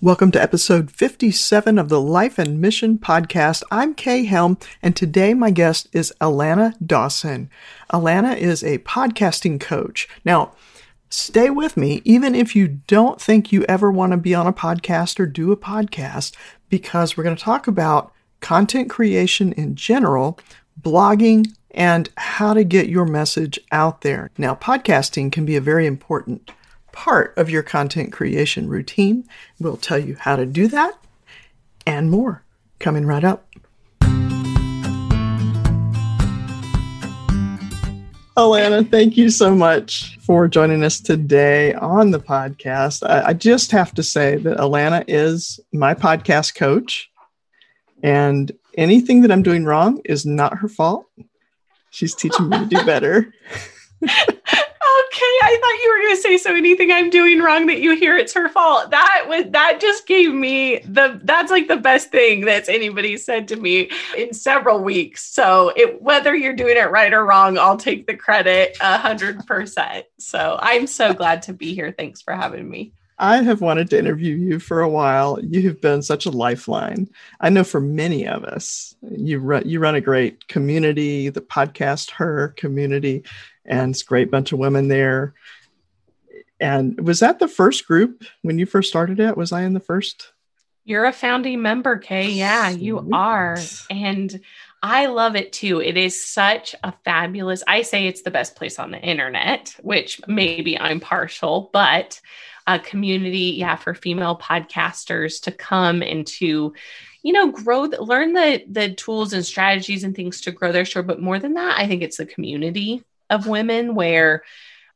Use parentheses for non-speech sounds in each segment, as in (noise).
Welcome to episode 57 of the Life and Mission podcast. I'm Kay Helm, and today my guest is Alana Dawson. Alana is a podcasting coach. Now, stay with me, even if you don't think you ever want to be on a podcast or do a podcast, because we're going to talk about content creation in general, blogging, and how to get your message out there. Now, podcasting can be a very important part of your content creation routine. We'll tell you how to do that and more coming right up. Alana, thank you so much for joining us today on the podcast. I, I, just have to say that Alana is my podcast coach, and anything that I'm doing wrong is not her fault. She's teaching me to do better. (laughs) I thought you were going to say so anything I'm doing wrong that you hear it's her fault. That was that just gave me the that's like the best thing that's anybody said to me in several weeks. So it whether you're doing it right or wrong, I'll take the credit a hundred percent. So I'm so glad to be here. Thanks for having me. I have wanted to interview you for a while. You have been such a lifeline. I know for many of us, you run you run a great community, the podcast Her community, and it's a great bunch of women there. And was that the first group when you first started it? Was I in the first? You're a founding member, Kay. Yeah, Sweet. you are. And I love it too. It is such a fabulous, I say it's the best place on the internet, which maybe I'm partial, but a community, yeah, for female podcasters to come and to, you know, grow, learn the the tools and strategies and things to grow their show. But more than that, I think it's the community of women where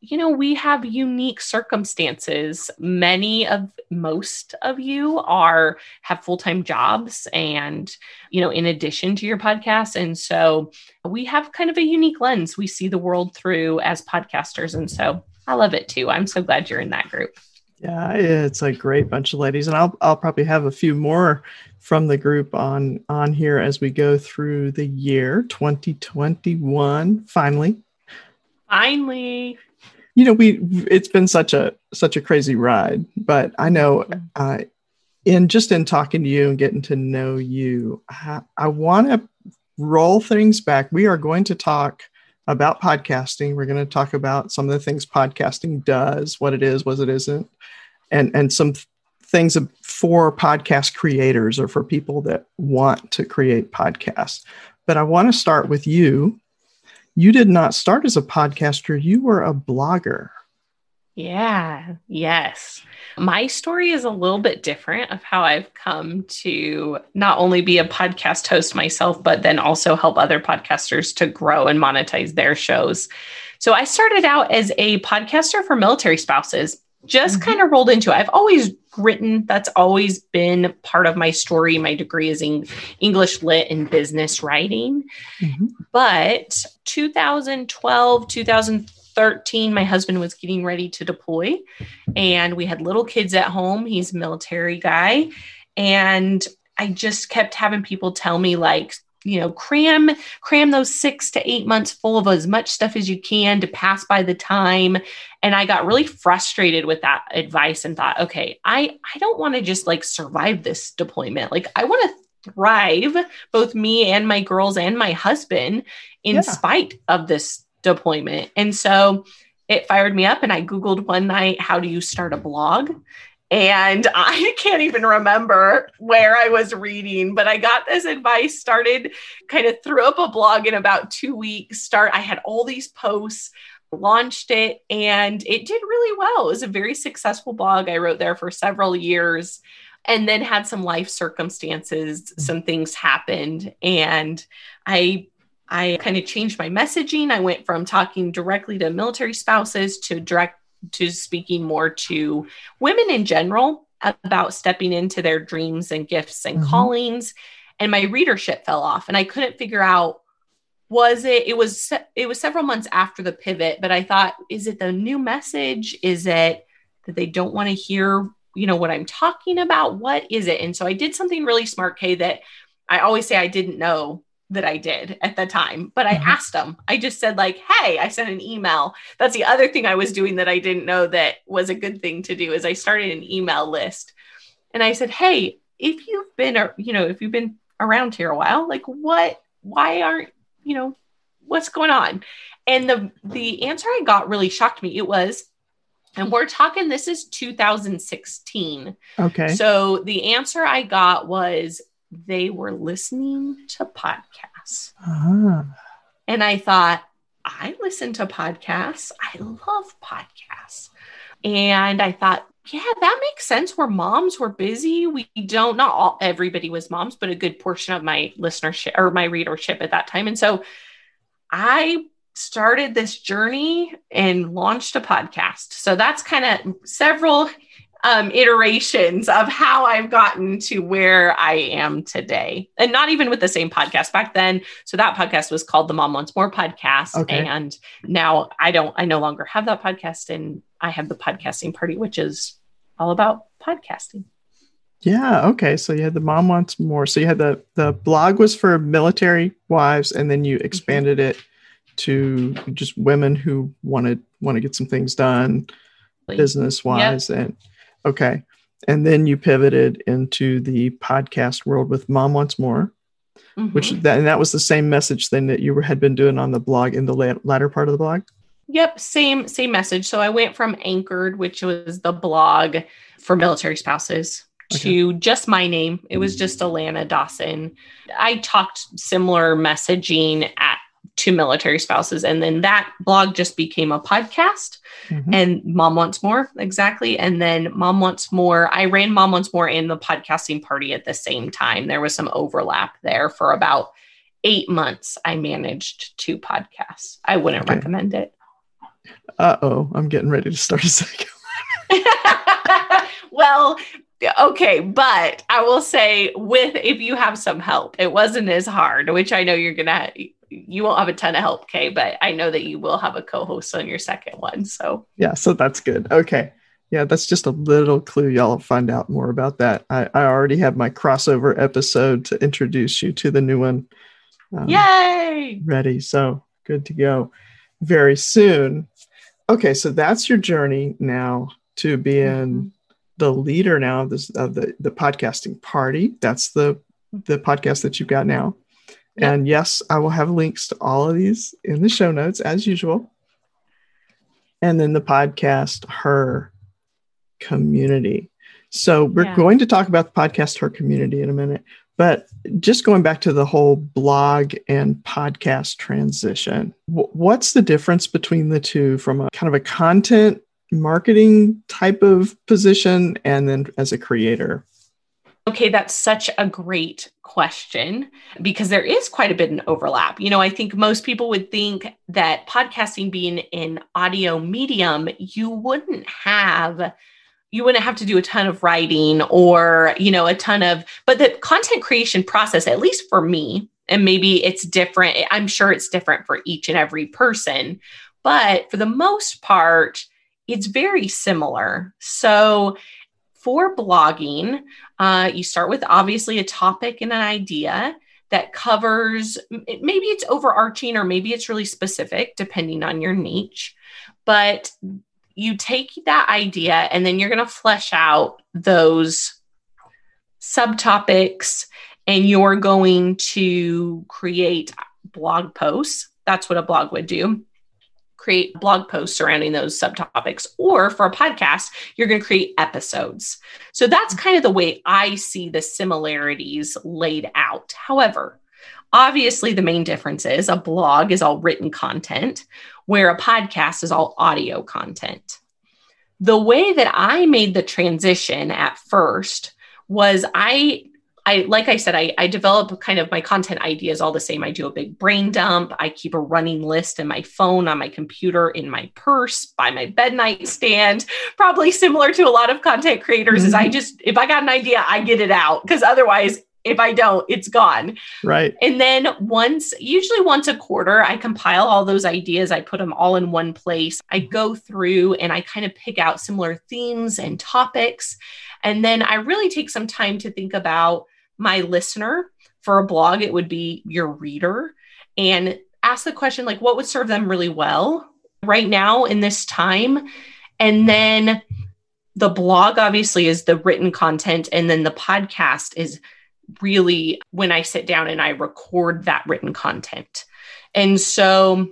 you know, we have unique circumstances. Many of most of you are have full-time jobs and, you know, in addition to your podcast. And so we have kind of a unique lens we see the world through as podcasters. And so I love it too. I'm so glad you're in that group. Yeah, it's a great bunch of ladies. And I'll I'll probably have a few more from the group on on here as we go through the year 2021 finally finally. You know we it's been such a such a crazy ride but i know uh, in just in talking to you and getting to know you i, I want to roll things back. We are going to talk about podcasting. We're going to talk about some of the things podcasting does what it is what it isn't and and some things for podcast creators or for people that want to create podcasts. But i want to start with you you did not start as a podcaster, you were a blogger. Yeah, yes. My story is a little bit different of how I've come to not only be a podcast host myself, but then also help other podcasters to grow and monetize their shows. So I started out as a podcaster for military spouses just mm-hmm. kind of rolled into it. I've always written, that's always been part of my story. My degree is in English Lit and Business Writing. Mm-hmm. But 2012, 2013, my husband was getting ready to deploy, and we had little kids at home. He's a military guy. And I just kept having people tell me, like, you know cram cram those six to eight months full of as much stuff as you can to pass by the time. And i got really frustrated with that advice and thought okay i i don't want to just like survive this deployment. Like i want to thrive both me and my girls and my husband in yeah. spite of this deployment. And so it fired me up and i googled one night how do you start a blog and (laughs) I can't even remember where I was reading, but I got this advice, started kind of threw up a blog in about two weeks. Start, I had all these posts, launched it, and it did really well. It was a very successful blog. I wrote there for several years and then had some life circumstances, mm. some things happened, and I I kind of changed my messaging. I went from talking directly to military spouses to direct to speaking more to women in general about stepping into their dreams and gifts and mm-hmm. callings. And my readership fell off and i couldn't figure out was it it was it was several months after the pivot but i thought is it the new message? Is it that they don't want to hear you know what i'm talking about? What is it? And so i did something really smart kay that i always say i didn't know that I did at the time, but I mm-hmm. asked them. I just said like, "Hey, I sent an email." That's the other thing I was doing that I didn't know that was a good thing to do is I started an email list. And I said, Hey, if you've been, you know, if you've been around here a while, like what, why aren't, you know, what's going on? And the, the answer I got really shocked me. It was, and we're talking, this is 2016. Okay. So the answer I got was they were listening to podcasts. Ah. And I thought, I listen to podcasts. I love podcasts. And I thought, yeah, that makes sense. We're moms, we're busy. We don't, not all, everybody was moms, but a good portion of my listenership or my readership at that time. And so I started this journey and launched a podcast. So that's kind of several um, iterations of how I've gotten to where I am today. And not even with the same podcast back then. So that podcast was called the Mom Wants More podcast. Okay. And now I don't, I no longer have that podcast. And I have the podcasting party, which is all about podcasting. Yeah. Okay. So you had the mom wants more. So you had the the blog was for military wives, and then you Mm-hmm. expanded it to just women who wanted want to get some things done, business wise, and okay. And then you pivoted into the podcast world with Mom Wants More, Mhm. which that, and that was the same message thing that you were, had been doing on the blog in the la- latter part of the blog. Yep, same same message. So I went from Anchored, which was the blog for military spouses, to just my name. It was just Alana Dawson. I talked similar messaging at to military spouses, and then that blog just became a podcast. Mhm. And Mom Wants More, exactly. And then Mom Wants More. I ran Mom Wants More and the podcasting party at the same time. There was some overlap there for about eight months. I managed two podcasts. I wouldn't Okay. recommend it. Uh oh, I'm getting ready to start a second. (laughs) (laughs) well, okay, but I will say with if you have some help, it wasn't as hard, which I know you're gonna you won't have a ton of help, Kay, but I know that you will have a co-host on your second one. So Yeah, so that's good. Okay. Yeah, that's just a little clue. Y'all will find out more about that. I, I already have my crossover episode to introduce you to the new one um, yay! ready. So good to go very soon. Okay, so that's your journey now to being Mhm. the leader now of this of the the podcasting party. That's the the podcast that you've got now. Yep. And yes, I will have links to all of these in the show notes as usual. And then the podcast her community. So we're Yeah. going to talk about the podcast her community in a minute, but just going back to the whole blog and podcast transition. wh- What's the difference between the two from a kind of a content marketing type of position and then as a creator? Okay, that's such a great question because there is quite a bit of overlap. You know, I think most people would think that podcasting being an audio medium, you wouldn't have you wouldn't have to do a ton of writing or, you know, a ton of but the content creation process at least for me and maybe it's different. I'm sure it's different for each and every person, but for the most part it's very similar. So for blogging, uh, you start with obviously a topic and an idea that covers maybe it's overarching or maybe it's really specific depending on your niche. But you take that idea and then you're going to flesh out those subtopics and you're going to create blog posts. That's what a blog would do create blog posts surrounding those subtopics. Or for a podcast, you're going to create episodes. So that's kind of the way I see the similarities laid out. However, obviously, the main difference is a blog is all written content, where a podcast is all audio content. The way that I made the transition at first was I I like I said, I, I develop kind of my content ideas all the same. I do a big brain dump. I keep a running list in my phone, on my computer, in my purse, by my bed nightstand. Probably similar to a lot of content creators, is I mm-hmm. just if I got an idea, I get it out. Because otherwise, if I don't, it's gone. Right. And then once, usually once a quarter, I compile all those ideas. I put them all in one place. I go through and I kind of pick out similar themes and topics. And then I really take some time to think about my listener. For a blog, it would be your reader and ask the question like, what would serve them really well right now in this time? And then the blog obviously is the written content, and then the podcast is really when I sit down and I record that written content. And so,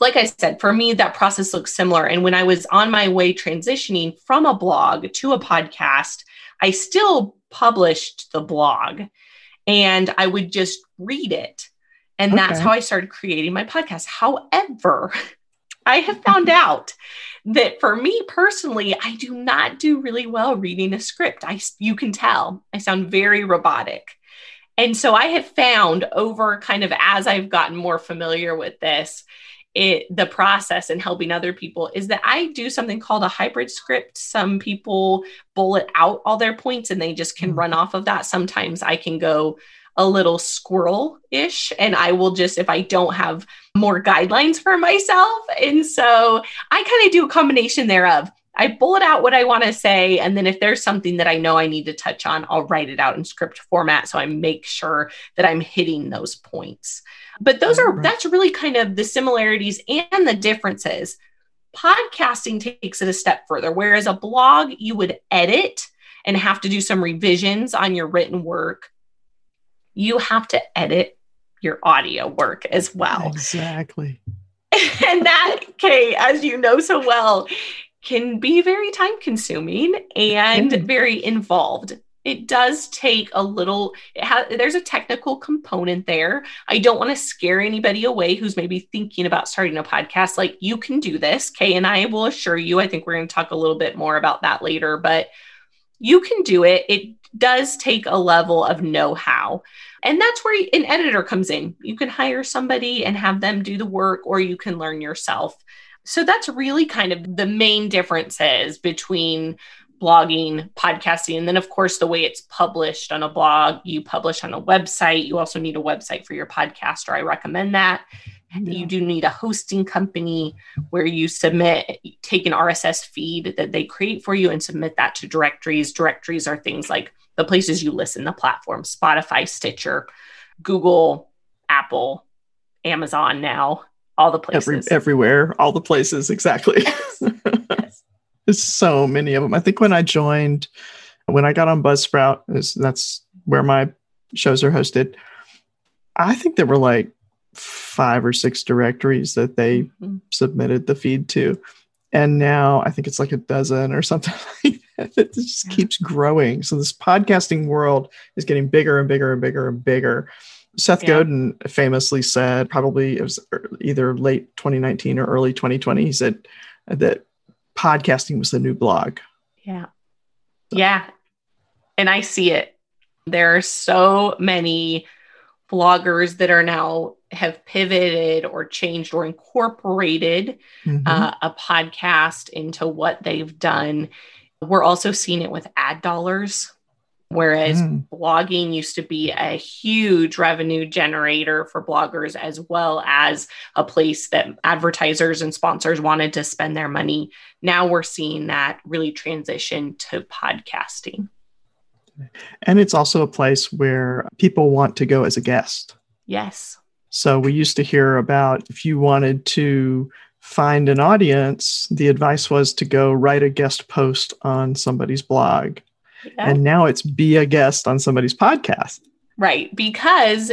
like I said, for me, that process looks similar. And when I was on my way transitioning from a blog to a podcast, I still published the blog and I would just read it. And okay. that's how I started creating my podcast. However, (laughs) I have found out that for me personally, I do not do really well reading a script. I you can tell I sound very robotic. And so I have found over kind of as I've gotten more familiar with this, it the process and helping other people is that I do something called a hybrid script. Some people bullet out all their points and they just can mm-hmm. run off of that. Sometimes I can go a little squirrel ish. And I will just, if I don't have more guidelines for myself. And so I kind of do a combination thereof. I bullet out what I want to say. And then if there's something that I know I need to touch on, I'll write it out in script format. So I make sure that I'm hitting those points. But those are, that's really kind of the similarities and the differences. Podcasting takes it a step further, whereas a blog, you would edit and have to do some revisions on your written work you have to edit your audio work as well. Exactly. (laughs) and that, Kay, as you know so well, can be very time consuming and mm. very involved. It does take a little, it ha- there's a technical component there. I don't want to scare anybody away who's maybe thinking about starting a podcast. Like, you can do this. Kay and I will assure you, I think we're going to talk a little bit more about that later, but you can do it. It does take a level of know how. And that's where an editor comes in. You can hire somebody and have them do the work, or you can learn yourself. So that's really kind of the main differences between blogging, podcasting, and then, of course, the way it's published on a blog, you publish on a website. You also need a website for your podcast, or I recommend that. Yeah. You do need a hosting company where you submit, take an RSS feed that they create for you and submit that to directories. Directories are things like the places you listen, the platforms, Spotify, Stitcher, Google, Apple, Amazon now, all the places. Every, everywhere, all the places, exactly. Yes. (laughs) yes. There's so many of them. I think when I joined, when I got on Buzzsprout, is that's where my shows are hosted. I think there were like five or six directories that they mm-hmm. submitted the feed to. And now I think it's like a dozen or something (laughs) like that. it just keeps growing. So this podcasting world is getting bigger and bigger and bigger and bigger. Seth yeah. Godin famously said, probably it was either late 2019 or early 2020, he said that podcasting was the new blog. Yeah. So. Yeah. And I see it. There are so many bloggers that are now have pivoted or changed or incorporated mm-hmm. uh, a podcast into what they've done we're also seeing it with ad dollars, whereas mm. blogging used to be a huge revenue generator for bloggers, as well as a place that advertisers and sponsors wanted to spend their money. Now we're seeing that really transition to podcasting. And it's also a place where people want to go as a guest. Yes. So we used to hear about if you wanted to find an audience, the advice was to go write a guest post on somebody's blog. Yeah. And now it's be a guest on somebody's podcast. Right. Because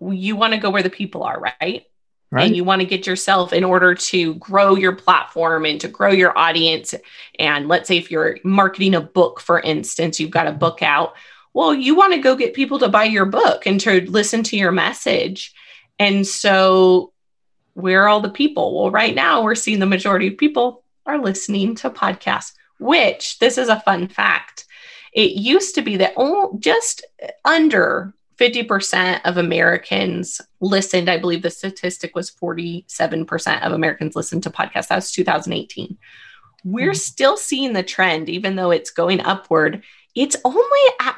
you want to go where the people are, right? Right. And you want to get yourself in order to grow your platform and to grow your audience. And let's say if you're marketing a book, for instance, you've got a book out. Well, you want to go get people to buy your book and to listen to your message. And so where are all the people? Well, right now we're seeing the majority of people are listening to podcasts, which this is a fun fact. It used to be that only just under 50% of Americans listened. I believe the statistic was 47% of Americans listened to podcasts. That was 2018. We're mm-hmm. still seeing the trend, even though it's going upward. It's only at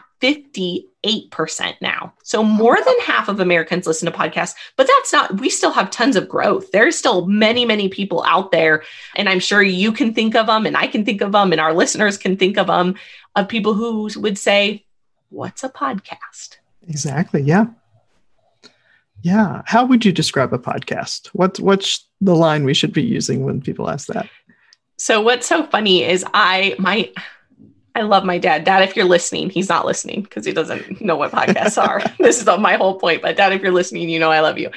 58% now. So more than half of Americans listen to podcasts, but that's not, we still have tons of growth. There's still many, many people out there. And I'm sure you can think of them and I can think of them and our listeners can think of them of people who would say, What's a podcast? Exactly. Yeah. Yeah. How would you describe a podcast? What's what's the line we should be using when people ask that? So what's so funny is I my I love my dad. Dad, if you're listening, he's not listening because he doesn't know what podcasts are. (laughs) this is my whole point. But dad, if you're listening, you know I love you.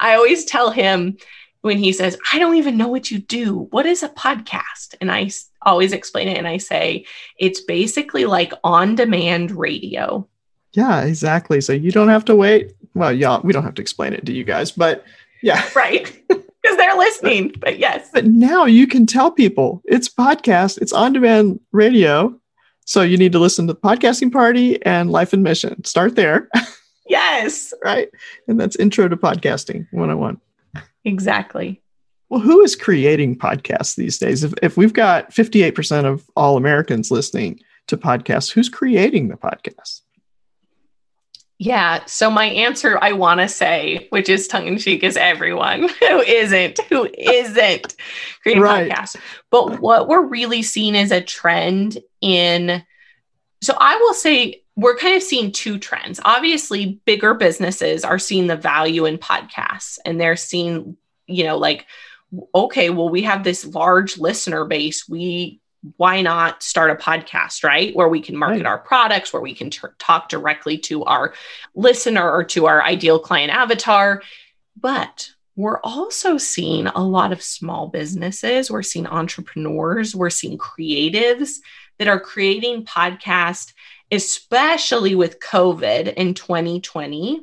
I always tell him when he says, I don't even know what you do. What is a podcast? And I always explain it and I say, it's basically like on demand radio. Yeah, exactly. So you don't have to wait. Well, yeah, we don't have to explain it to you guys, but yeah. (laughs) Right. Because they're listening. But yes. But now you can tell people it's podcast, it's on demand radio. So you need to listen to the podcasting party and life and mission. Start there. (laughs) Yes. right. And that's intro to podcasting 101. Exactly. Well, who is creating podcasts these days? If, if we've got 58% of all Americans listening to podcasts, who's creating the podcast? Yeah. So my answer I want to say, which is tongue in cheek, is everyone (laughs) who isn't, who isn't creating right. podcasts. But what we're really seeing is a trend in. So I will say we're kind of seeing two trends. Obviously, bigger businesses are seeing the value in podcasts and they're seeing, you know, like, okay, well, we have this large listener base. We why not start a podcast, right? Where we can market right. our products, where we can t- talk directly to our listener or to our ideal client avatar. But we're also seeing a lot of small businesses, we're seeing entrepreneurs, we're seeing creatives that are creating podcasts, especially with COVID in 2020,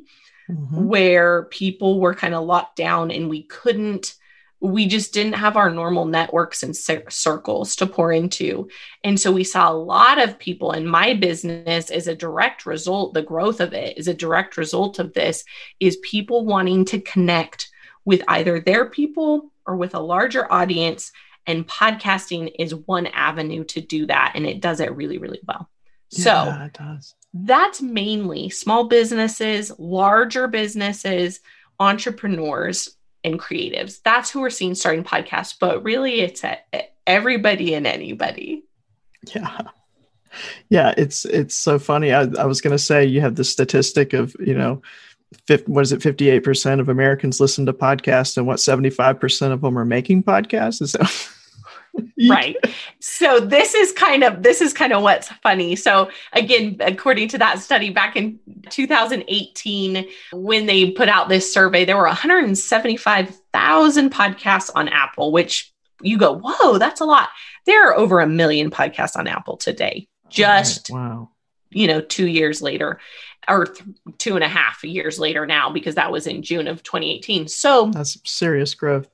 mm-hmm. where people were kind of locked down and we couldn't we just didn't have our normal networks and circles to pour into. And so we saw a lot of people in my business as a direct result, the growth of it is a direct result of this, is people wanting to connect with either their people or with a larger audience. And podcasting is one avenue to do that. And it does it really, really well. Yeah, so it does. that's mainly small businesses, larger businesses, entrepreneurs and creatives. That's who we're seeing starting podcasts, but really it's everybody and anybody. Yeah. Yeah, it's it's so funny. I, I was going to say you have the statistic of, you know, 50, what is it 58% of Americans listen to podcasts and what 75% of them are making podcasts? Is that (laughs) (laughs) right. (laughs) So this is kind of this is kind of what's funny. So again according to that study back in 2018 when they put out this survey there were 175000 podcasts on apple which you go whoa that's a lot. There are over a million podcasts on apple today just wow. you know two years later or th- two and a half years later now because that was in june of 2018 so that's serious growth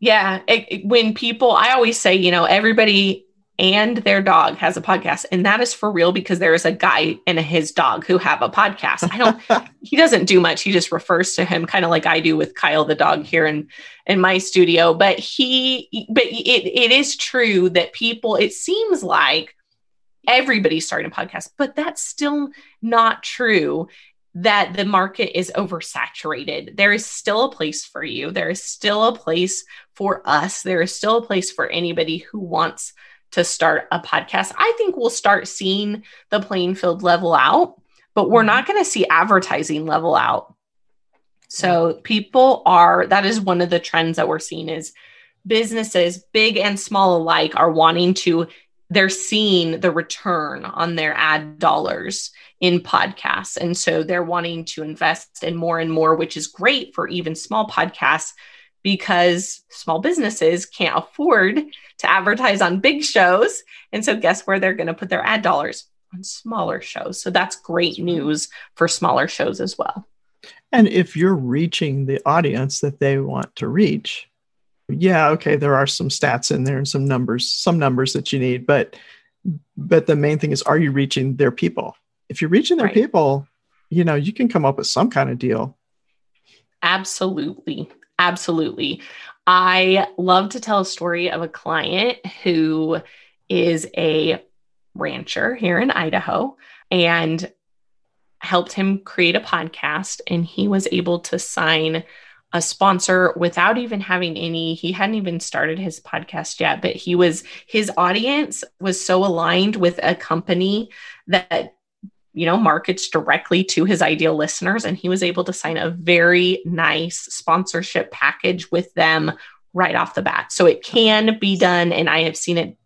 yeah. It, it, when people, I always say, you know, everybody and their dog has a podcast. And that is for real because there is a guy and his dog who have a podcast. I don't, (laughs) he doesn't do much. He just refers to him kind of like I do with Kyle the dog here in, in my studio. But he, but it, it is true that people, it seems like everybody's starting a podcast, but that's still not true that the market is oversaturated. There is still a place for you. There is still a place for us. There is still a place for anybody who wants to start a podcast. I think we'll start seeing the playing field level out, but we're mm-hmm. not going to see advertising level out. So mm-hmm. people are that is one of the trends that we're seeing is businesses big and small alike are wanting to they're seeing the return on their ad dollars in podcasts. And so they're wanting to invest in more and more, which is great for even small podcasts because small businesses can't afford to advertise on big shows. And so, guess where they're going to put their ad dollars? On smaller shows. So, that's great news for smaller shows as well. And if you're reaching the audience that they want to reach, yeah, okay, there are some stats in there and some numbers, some numbers that you need, but but the main thing is are you reaching their people? if you're reaching their right. people, you know, you can come up with some kind of deal. Absolutely. Absolutely. I love to tell a story of a client who is a rancher here in Idaho and helped him create a podcast. And he was able to sign a sponsor without even having any he hadn't even started his podcast yet but he was his audience was so aligned with a company that you know, markets directly to his ideal listeners. And he was able to sign a very nice sponsorship package with them right off the bat. So it can be done and I have seen it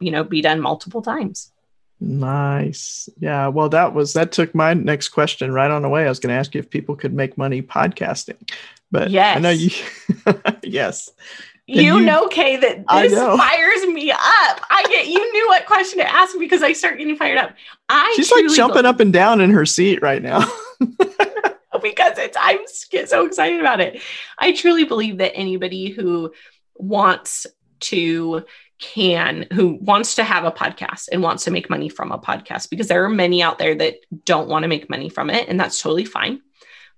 you know be done multiple times. Nice. Yeah. Well, that was that took my next question right on the way. I was going to ask you if people could make money podcasting, but yes. I know you. (laughs) yes. You, you, know, Kay, that this fires me up. I get you knew what question to ask me because I start getting fired up. I she's like jumping up and down in her seat right now. (laughs) because it's I'm get so excited about it. I truly believe that anybody who wants to can who wants to have a podcast and wants to make money from a podcast because there are many out there that don't want to make money from it and that's totally fine.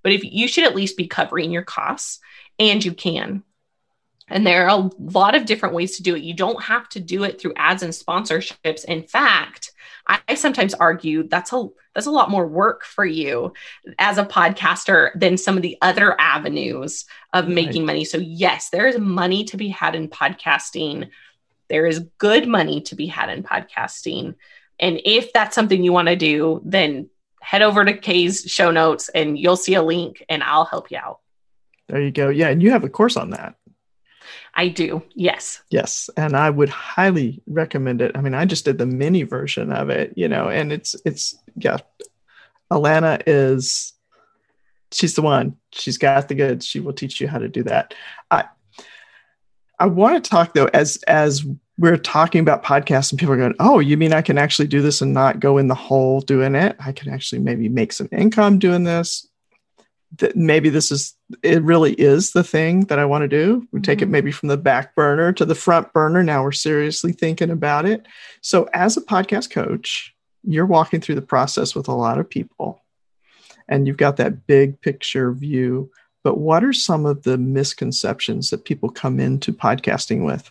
But if you should at least be covering your costs and you can. And there are a lot of different ways to do it. You don't have to do it through ads and sponsorships. In fact I, I sometimes argue that's a that's a lot more work for you as a podcaster than some of the other avenues of making right. money. So yes there is money to be had in podcasting there is good money to be had in podcasting. And if that's something you want to do, then head over to Kay's show notes and you'll see a link and I'll help you out. There you go. Yeah. And you have a course on that. I do. Yes. Yes. And I would highly recommend it. I mean, I just did the mini version of it, you know, and it's, it's, yeah. Alana is, she's the one. She's got the goods. She will teach you how to do that. I, I want to talk though, as as we're talking about podcasts and people are going, oh, you mean I can actually do this and not go in the hole doing it? I can actually maybe make some income doing this. That maybe this is it really is the thing that I want to do. We take mm-hmm. it maybe from the back burner to the front burner. Now we're seriously thinking about it. So as a podcast coach, you're walking through the process with a lot of people and you've got that big picture view but what are some of the misconceptions that people come into podcasting with?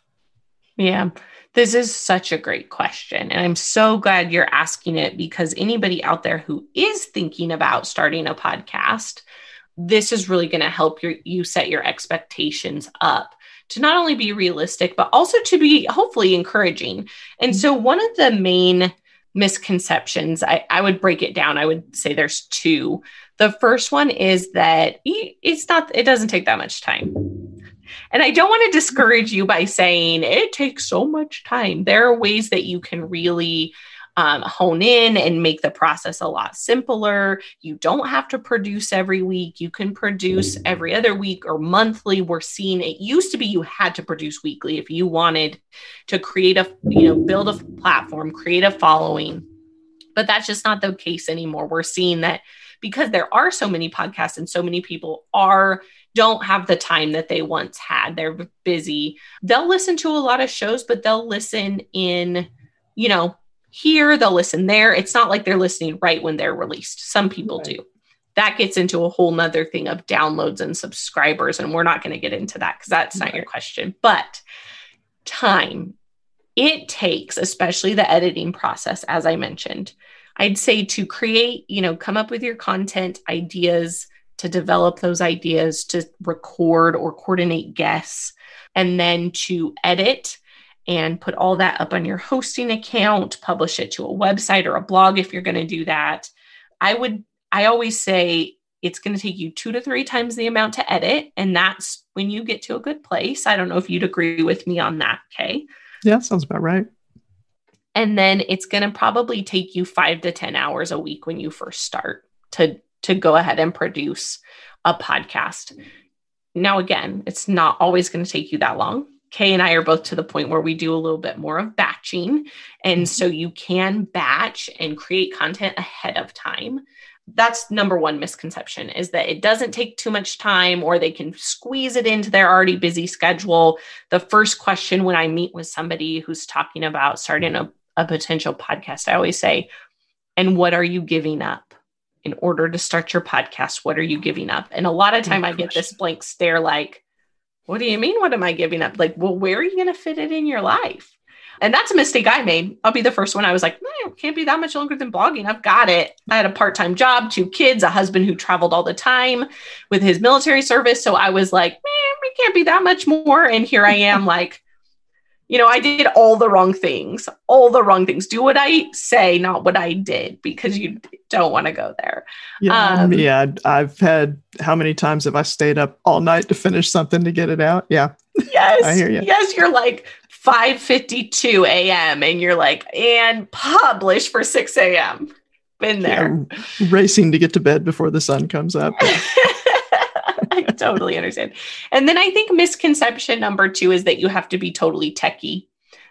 Yeah, this is such a great question. And I'm so glad you're asking it because anybody out there who is thinking about starting a podcast, this is really going to help your, you set your expectations up to not only be realistic, but also to be hopefully encouraging. And so, one of the main misconceptions, I, I would break it down. I would say there's two. The first one is that it's not, it doesn't take that much time. And I don't want to discourage you by saying it takes so much time. There are ways that you can really um, hone in and make the process a lot simpler. You don't have to produce every week. You can produce every other week or monthly. We're seeing it used to be you had to produce weekly if you wanted to create a, you know, build a platform, create a following. But that's just not the case anymore. We're seeing that because there are so many podcasts and so many people are don't have the time that they once had. They're busy. They'll listen to a lot of shows, but they'll listen in, you know, here, they'll listen there. It's not like they're listening right when they're released. Some people right. do. That gets into a whole nother thing of downloads and subscribers. And we're not going to get into that because that's not your question. But time, it takes, especially the editing process, as I mentioned, I'd say to create, you know, come up with your content ideas, to develop those ideas, to record or coordinate guests, and then to edit and put all that up on your hosting account, publish it to a website or a blog if you're going to do that. I would, I always say it's going to take you two to three times the amount to edit. And that's when you get to a good place. I don't know if you'd agree with me on that, Kay. Yeah, sounds about right. And then it's going to probably take you five to 10 hours a week when you first start to, to go ahead and produce a podcast. Now, again, it's not always going to take you that long. Kay and I are both to the point where we do a little bit more of batching. And so you can batch and create content ahead of time. That's number one misconception is that it doesn't take too much time or they can squeeze it into their already busy schedule. The first question when I meet with somebody who's talking about starting a a potential podcast, I always say, and what are you giving up in order to start your podcast? What are you giving up? And a lot of oh time I get this blank stare like, what do you mean? What am I giving up? Like, well, where are you going to fit it in your life? And that's a mistake I made. I'll be the first one. I was like, no, can't be that much longer than blogging. I've got it. I had a part time job, two kids, a husband who traveled all the time with his military service. So I was like, man, we can't be that much more. And here I am, (laughs) like, You know, I did all the wrong things, all the wrong things. Do what I say, not what I did, because you don't want to go there. Yeah, um, yeah. I've had how many times have I stayed up all night to finish something to get it out? Yeah. Yes. (laughs) I hear you. Yes, you're like 5:52 a.m. and you're like, and publish for 6 a.m. Been there. Yeah, racing to get to bed before the sun comes up. (laughs) (laughs) I totally understand. And then I think misconception number two is that you have to be totally techie,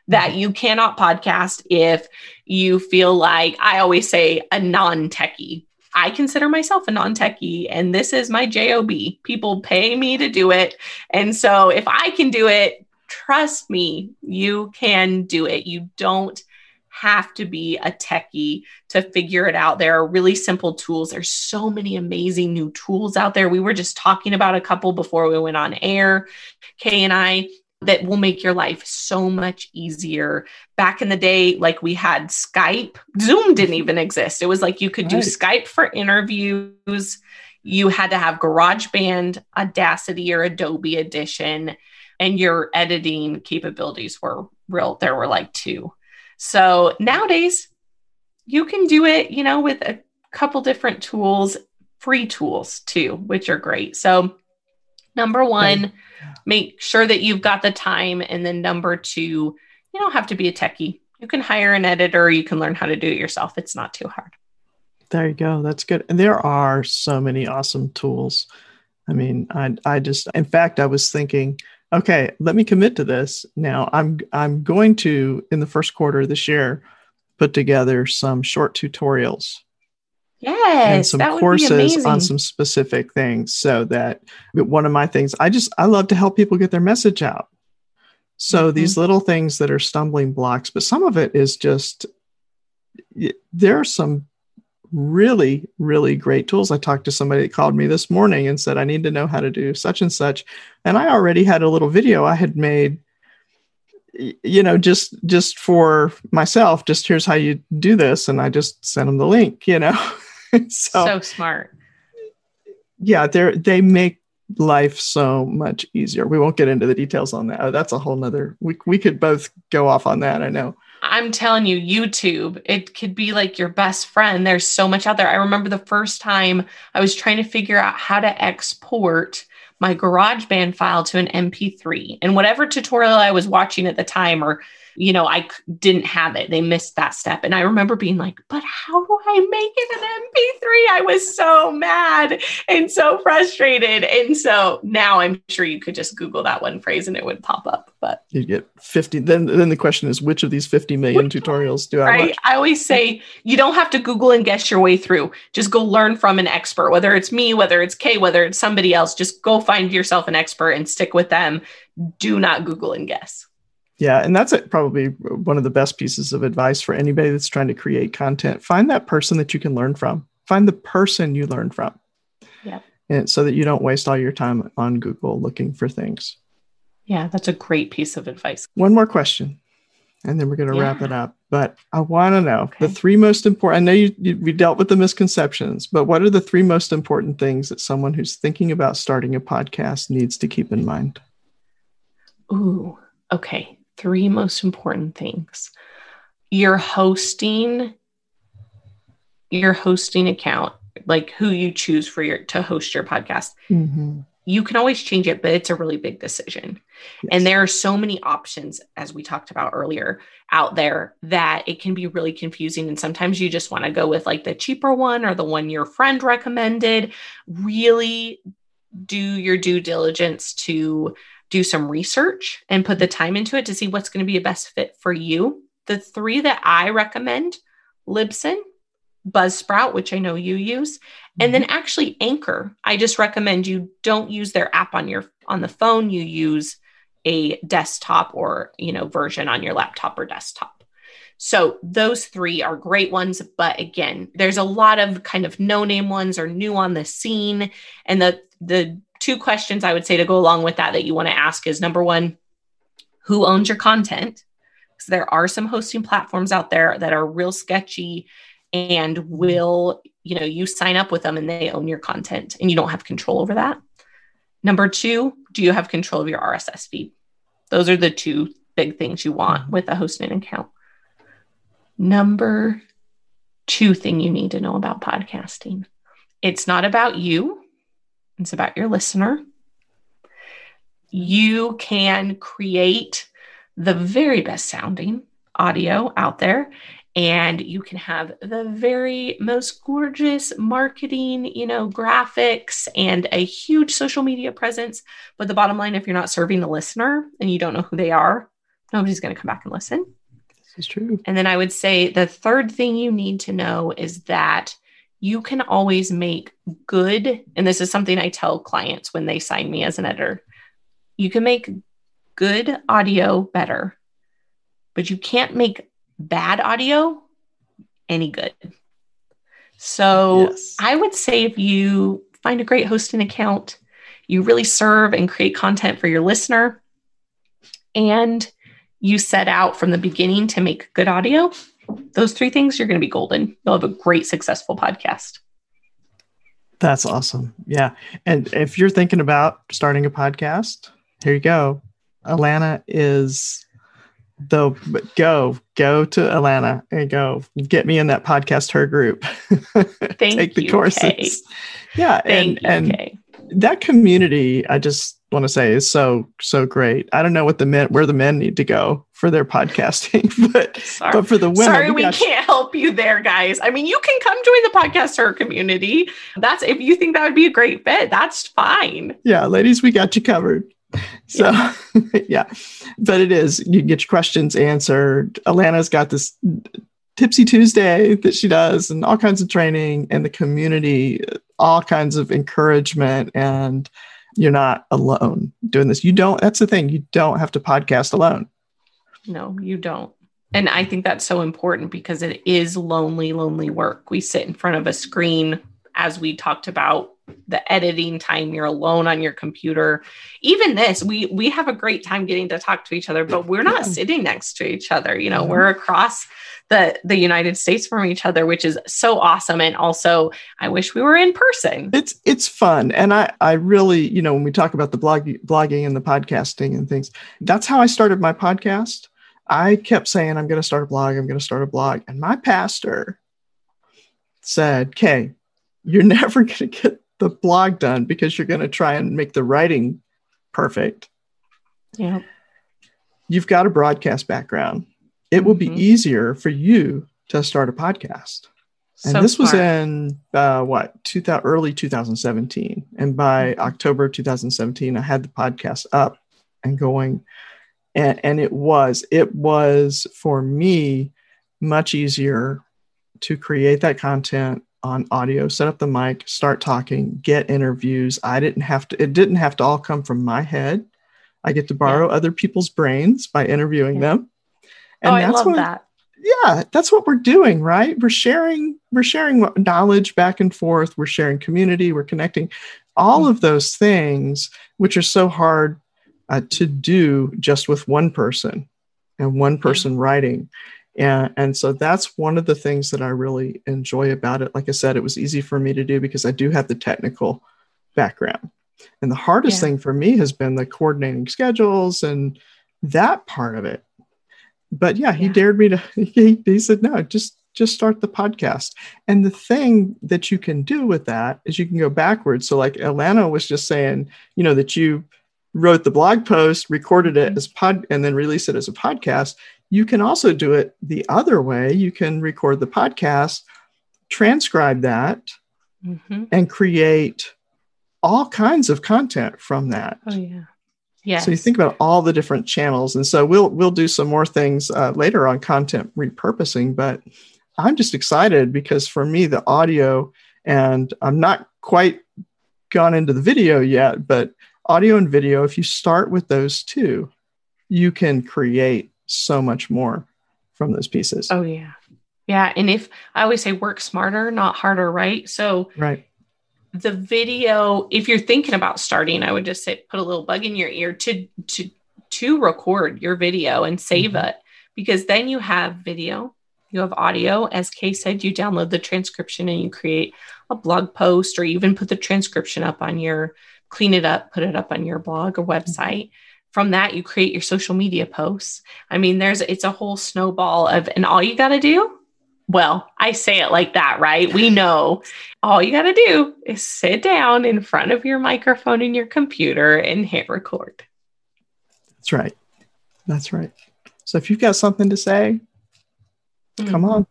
that mm-hmm. you cannot podcast if you feel like, I always say, a non techie. I consider myself a non techie, and this is my job. People pay me to do it. And so if I can do it, trust me, you can do it. You don't have to be a techie to figure it out. There are really simple tools. There's so many amazing new tools out there. We were just talking about a couple before we went on air, Kay and I, that will make your life so much easier. Back in the day, like we had Skype, Zoom didn't even exist. It was like you could do Skype for interviews. You had to have GarageBand, Audacity, or Adobe Audition, and your editing capabilities were real. There were like two. So nowadays, you can do it, you know, with a couple different tools, free tools too, which are great. So, number one, make sure that you've got the time. And then number two, you don't have to be a techie. You can hire an editor, you can learn how to do it yourself. It's not too hard. There you go. That's good. And there are so many awesome tools. I mean, I I just in fact I was thinking okay, let me commit to this. Now I'm I'm going to in the first quarter of this year put together some short tutorials. Yes, and some courses on some specific things so that one of my things I just I love to help people get their message out. So mm-hmm. these little things that are stumbling blocks, but some of it is just there are some really, really great tools. I talked to somebody that called me this morning and said, I need to know how to do such and such. And I already had a little video I had made, you know, just just for myself, just here's how you do this. And I just sent them the link, you know. (laughs) so, so smart. Yeah, they're they make life so much easier. We won't get into the details on that. oh, That's a whole nother we we could both go off on that, I know. I'm telling you, YouTube, it could be like your best friend. There's so much out there. I remember the first time I was trying to figure out how to export my GarageBand file to an MP3. And whatever tutorial I was watching at the time or you know, I didn't have it. They missed that step. And I remember being like, but how do I make it an MP3? I was so mad and so frustrated. And so now I'm sure you could just Google that one phrase and it would pop up. But you get 50. Then, then the question is, which of these 50 million tutorials do I right? watch? I always say you don't have to Google and guess your way through. Just go learn from an expert, whether it's me, whether it's Kay, whether it's somebody else. Just go find yourself an expert and stick with them. Do not Google and guess. Yeah, and that's probably one of the best pieces of advice for anybody that's trying to create content. Find that person that you can learn from. Find the person you learn from. Yeah. And so that you don't waste all your time on Google looking for things. Yeah, that's a great piece of advice. One more question, and then we're going to yeah. wrap it up. But I want to know okay. the three most important. I know you, you we dealt with the misconceptions, but what are the three most important things that someone who's thinking about starting a podcast needs to keep in mind? Ooh, okay three most important things. Your hosting, your hosting account, like who you choose for your to host your podcast. Mm-hmm. You can always change it, but it's a really big decision. Yes. And there are so many options, as we talked about earlier, out there that it can be really confusing. And sometimes you just want to go with like the cheaper one or the one your friend recommended. Really do your due diligence to do some research and put the time into it to see what's going to be a best fit for you. The three that I recommend Libsyn, Buzzsprout, which I know you use, and then mm-hmm. actually Anchor. I just recommend you don't use their app on your on the phone. You use a desktop or you know version on your laptop or desktop. So those three are great ones, but again, there's a lot of kind of no name ones or new on the scene, and the the two questions I would say to go along with that that you want to ask is number one, who owns your content? Because there are some hosting platforms out there that are real sketchy and will, you know, you sign up with them and they own your content and you don't have control over that. Number two, do you have control of your RSS feed? Those are the two big things you want with a hosting account. Number two thing you need to know about podcasting it's not about you, it's about your listener. You can create the very best sounding audio out there and you can have the very most gorgeous marketing, you know, graphics and a huge social media presence. But the bottom line, if you're not serving the listener and you don't know who they are, nobody's going to come back and listen. This is true. And then I would say the third thing you need to know is that you can always make good, and this is something I tell clients when they sign me as an editor you can make good audio better, but you can't make bad audio any good. So yes. I would say if you find a great hosting account, you really serve and create content for your listener, and you set out from the beginning to make good audio, those three things, you're going to be golden. You'll have a great, successful podcast. That's awesome. Yeah. And if you're thinking about starting a podcast, here you go. Alana is though go go to Alana and go get me in that podcast her group. (laughs) Thank Take the you, courses. Kay. Yeah, Thank and you, and Kay. that community, I just want to say is so so great. I don't know what the men where the men need to go for their podcasting, (laughs) but sorry. but for the women, sorry we, we can't help you there, guys. I mean, you can come join the podcaster community. That's if you think that would be a great fit. That's fine. Yeah, ladies, we got you covered. So, yeah. (laughs) yeah. But it is, you get your questions answered. Alana's got this Tipsy Tuesday that she does and all kinds of training and the community, all kinds of encouragement. And you're not alone doing this. You don't, that's the thing, you don't have to podcast alone. No, you don't. And I think that's so important because it is lonely, lonely work. We sit in front of a screen as we talked about the editing time you're alone on your computer even this we we have a great time getting to talk to each other but we're not yeah. sitting next to each other you know mm-hmm. we're across the the united states from each other which is so awesome and also i wish we were in person it's it's fun and i i really you know when we talk about the blog blogging and the podcasting and things that's how i started my podcast i kept saying i'm going to start a blog i'm going to start a blog and my pastor said Kay, you're (laughs) never going to get the blog done because you're going to try and make the writing perfect. Yeah. You've got a broadcast background. It will mm-hmm. be easier for you to start a podcast. And so this smart. was in uh, what 2000, early 2017, and by mm-hmm. October 2017, I had the podcast up and going, and and it was it was for me much easier to create that content on audio, set up the mic, start talking, get interviews. I didn't have to, it didn't have to all come from my head. I get to borrow yeah. other people's brains by interviewing yeah. them. And oh, that's I love what, that. Yeah, that's what we're doing, right? We're sharing, we're sharing knowledge back and forth. We're sharing community. We're connecting. All mm-hmm. of those things, which are so hard uh, to do just with one person and one person writing. And, and so that's one of the things that I really enjoy about it. Like I said, it was easy for me to do because I do have the technical background. And the hardest yeah. thing for me has been the coordinating schedules and that part of it. But yeah, he yeah. dared me to, (laughs) he, he said, no, just just start the podcast. And the thing that you can do with that is you can go backwards. So, like Alana was just saying, you know, that you wrote the blog post, recorded it mm-hmm. as pod, and then release it as a podcast. You can also do it the other way. You can record the podcast, transcribe that, mm-hmm. and create all kinds of content from that. Oh yeah. Yeah. So you think about all the different channels, and so we'll we'll do some more things uh, later on content repurposing. But I'm just excited because for me the audio, and I'm not quite gone into the video yet, but audio and video. If you start with those two, you can create so much more from those pieces. Oh yeah. Yeah. And if I always say work smarter, not harder, right? So right. The video, if you're thinking about starting, I would just say put a little bug in your ear to to to record your video and save mm-hmm. it because then you have video, you have audio. As Kay said, you download the transcription and you create a blog post or even put the transcription up on your clean it up, put it up on your blog or website. from that you create your social media posts. I mean there's it's a whole snowball of and all you got to do well i say it like that right? We (laughs) know all you got to do is sit down in front of your microphone and your computer and hit record. That's right. That's right. So if you've got something to say mm-hmm. come on.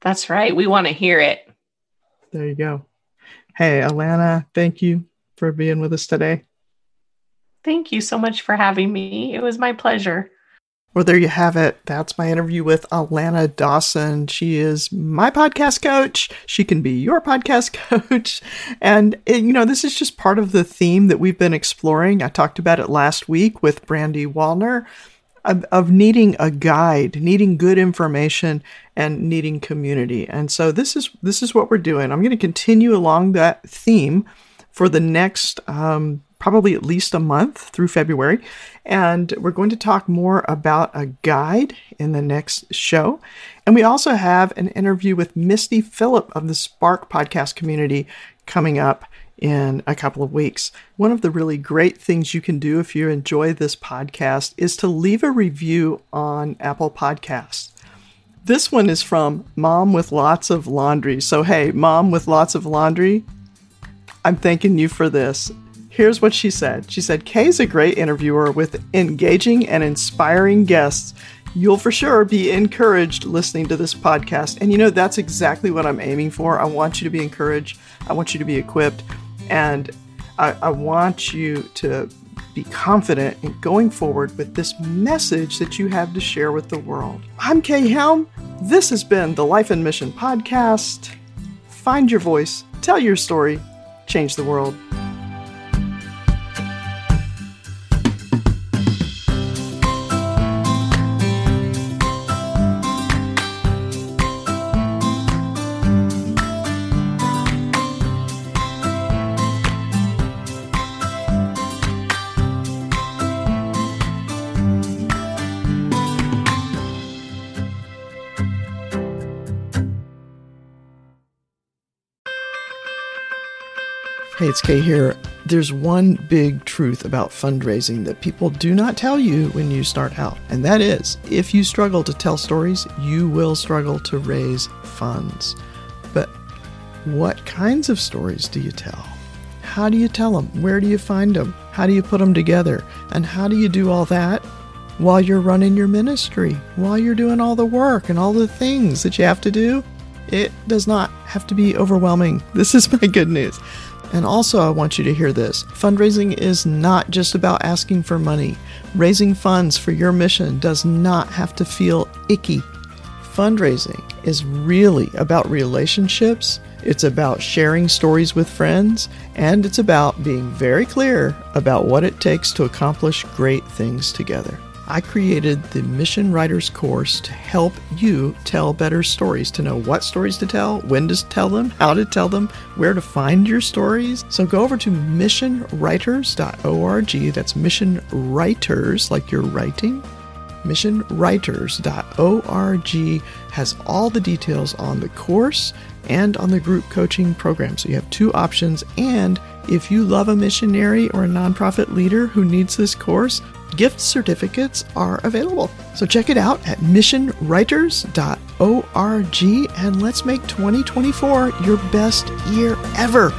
That's right. We want to hear it. There you go. Hey alana thank you for being with us today Thank you so much for having me. It was my pleasure. Well, there you have it. That's my interview with Alana Dawson. She is my podcast coach. She can be your podcast (laughs) coach. And, it, you know, this is just part of the theme that we've been exploring. I talked about it last week with Brandy Wallner of, of needing a guide, needing good information, and needing community. And so this is this is what we're doing. I'm going to continue along that theme for the next um, probably at least a month through February. And we're going to talk more about a guide in the next show. And we also have an interview with Misty Phillip of the Spark podcast community coming up in a couple of weeks. One of the really great things you can do if you enjoy this podcast is to leave a review on Apple Podcasts. This one is from Mom with Lots of Laundry. So, hey, Mom with Lots of Laundry, I'm thanking you for this. Here's what she said She said, Kay's a great interviewer with engaging and inspiring guests. You'll for sure be encouraged listening to this podcast. And you know, that's exactly what I'm aiming for. I want you to be encouraged, I want you to be equipped, and I, I want you to be confident in going forward with this message that you have to share with the world. I'm Kay Helm. This has been the Life and Mission Podcast. Find your voice, tell your story, change the world. Hey, it's Kay here. There's one big truth about fundraising that people do not tell you when you start out, and that is if you struggle to tell stories, you will struggle to raise funds. But what kinds of stories do you tell? How do you tell them? Where do you find them? How do you put them together? And how do you do all that while you're running your ministry, while you're doing all the work and all the things that you have to do? It does not have to be overwhelming. This is my good news. And also, I want you to hear this fundraising is not just about asking for money. Raising funds for your mission does not have to feel icky. Fundraising is really about relationships, it's about sharing stories with friends, and it's about being very clear about what it takes to accomplish great things together. I created the Mission Writers course to help you tell better stories, to know what stories to tell, when to tell them, how to tell them, where to find your stories. So go over to missionwriters.org. That's mission writers, like you're writing. Missionwriters.org has all the details on the course and on the group coaching program. So you have two options. And if you love a missionary or a nonprofit leader who needs this course, gift certificates are available. So check it out at missionwriters.org and let's make 2024 your best year ever.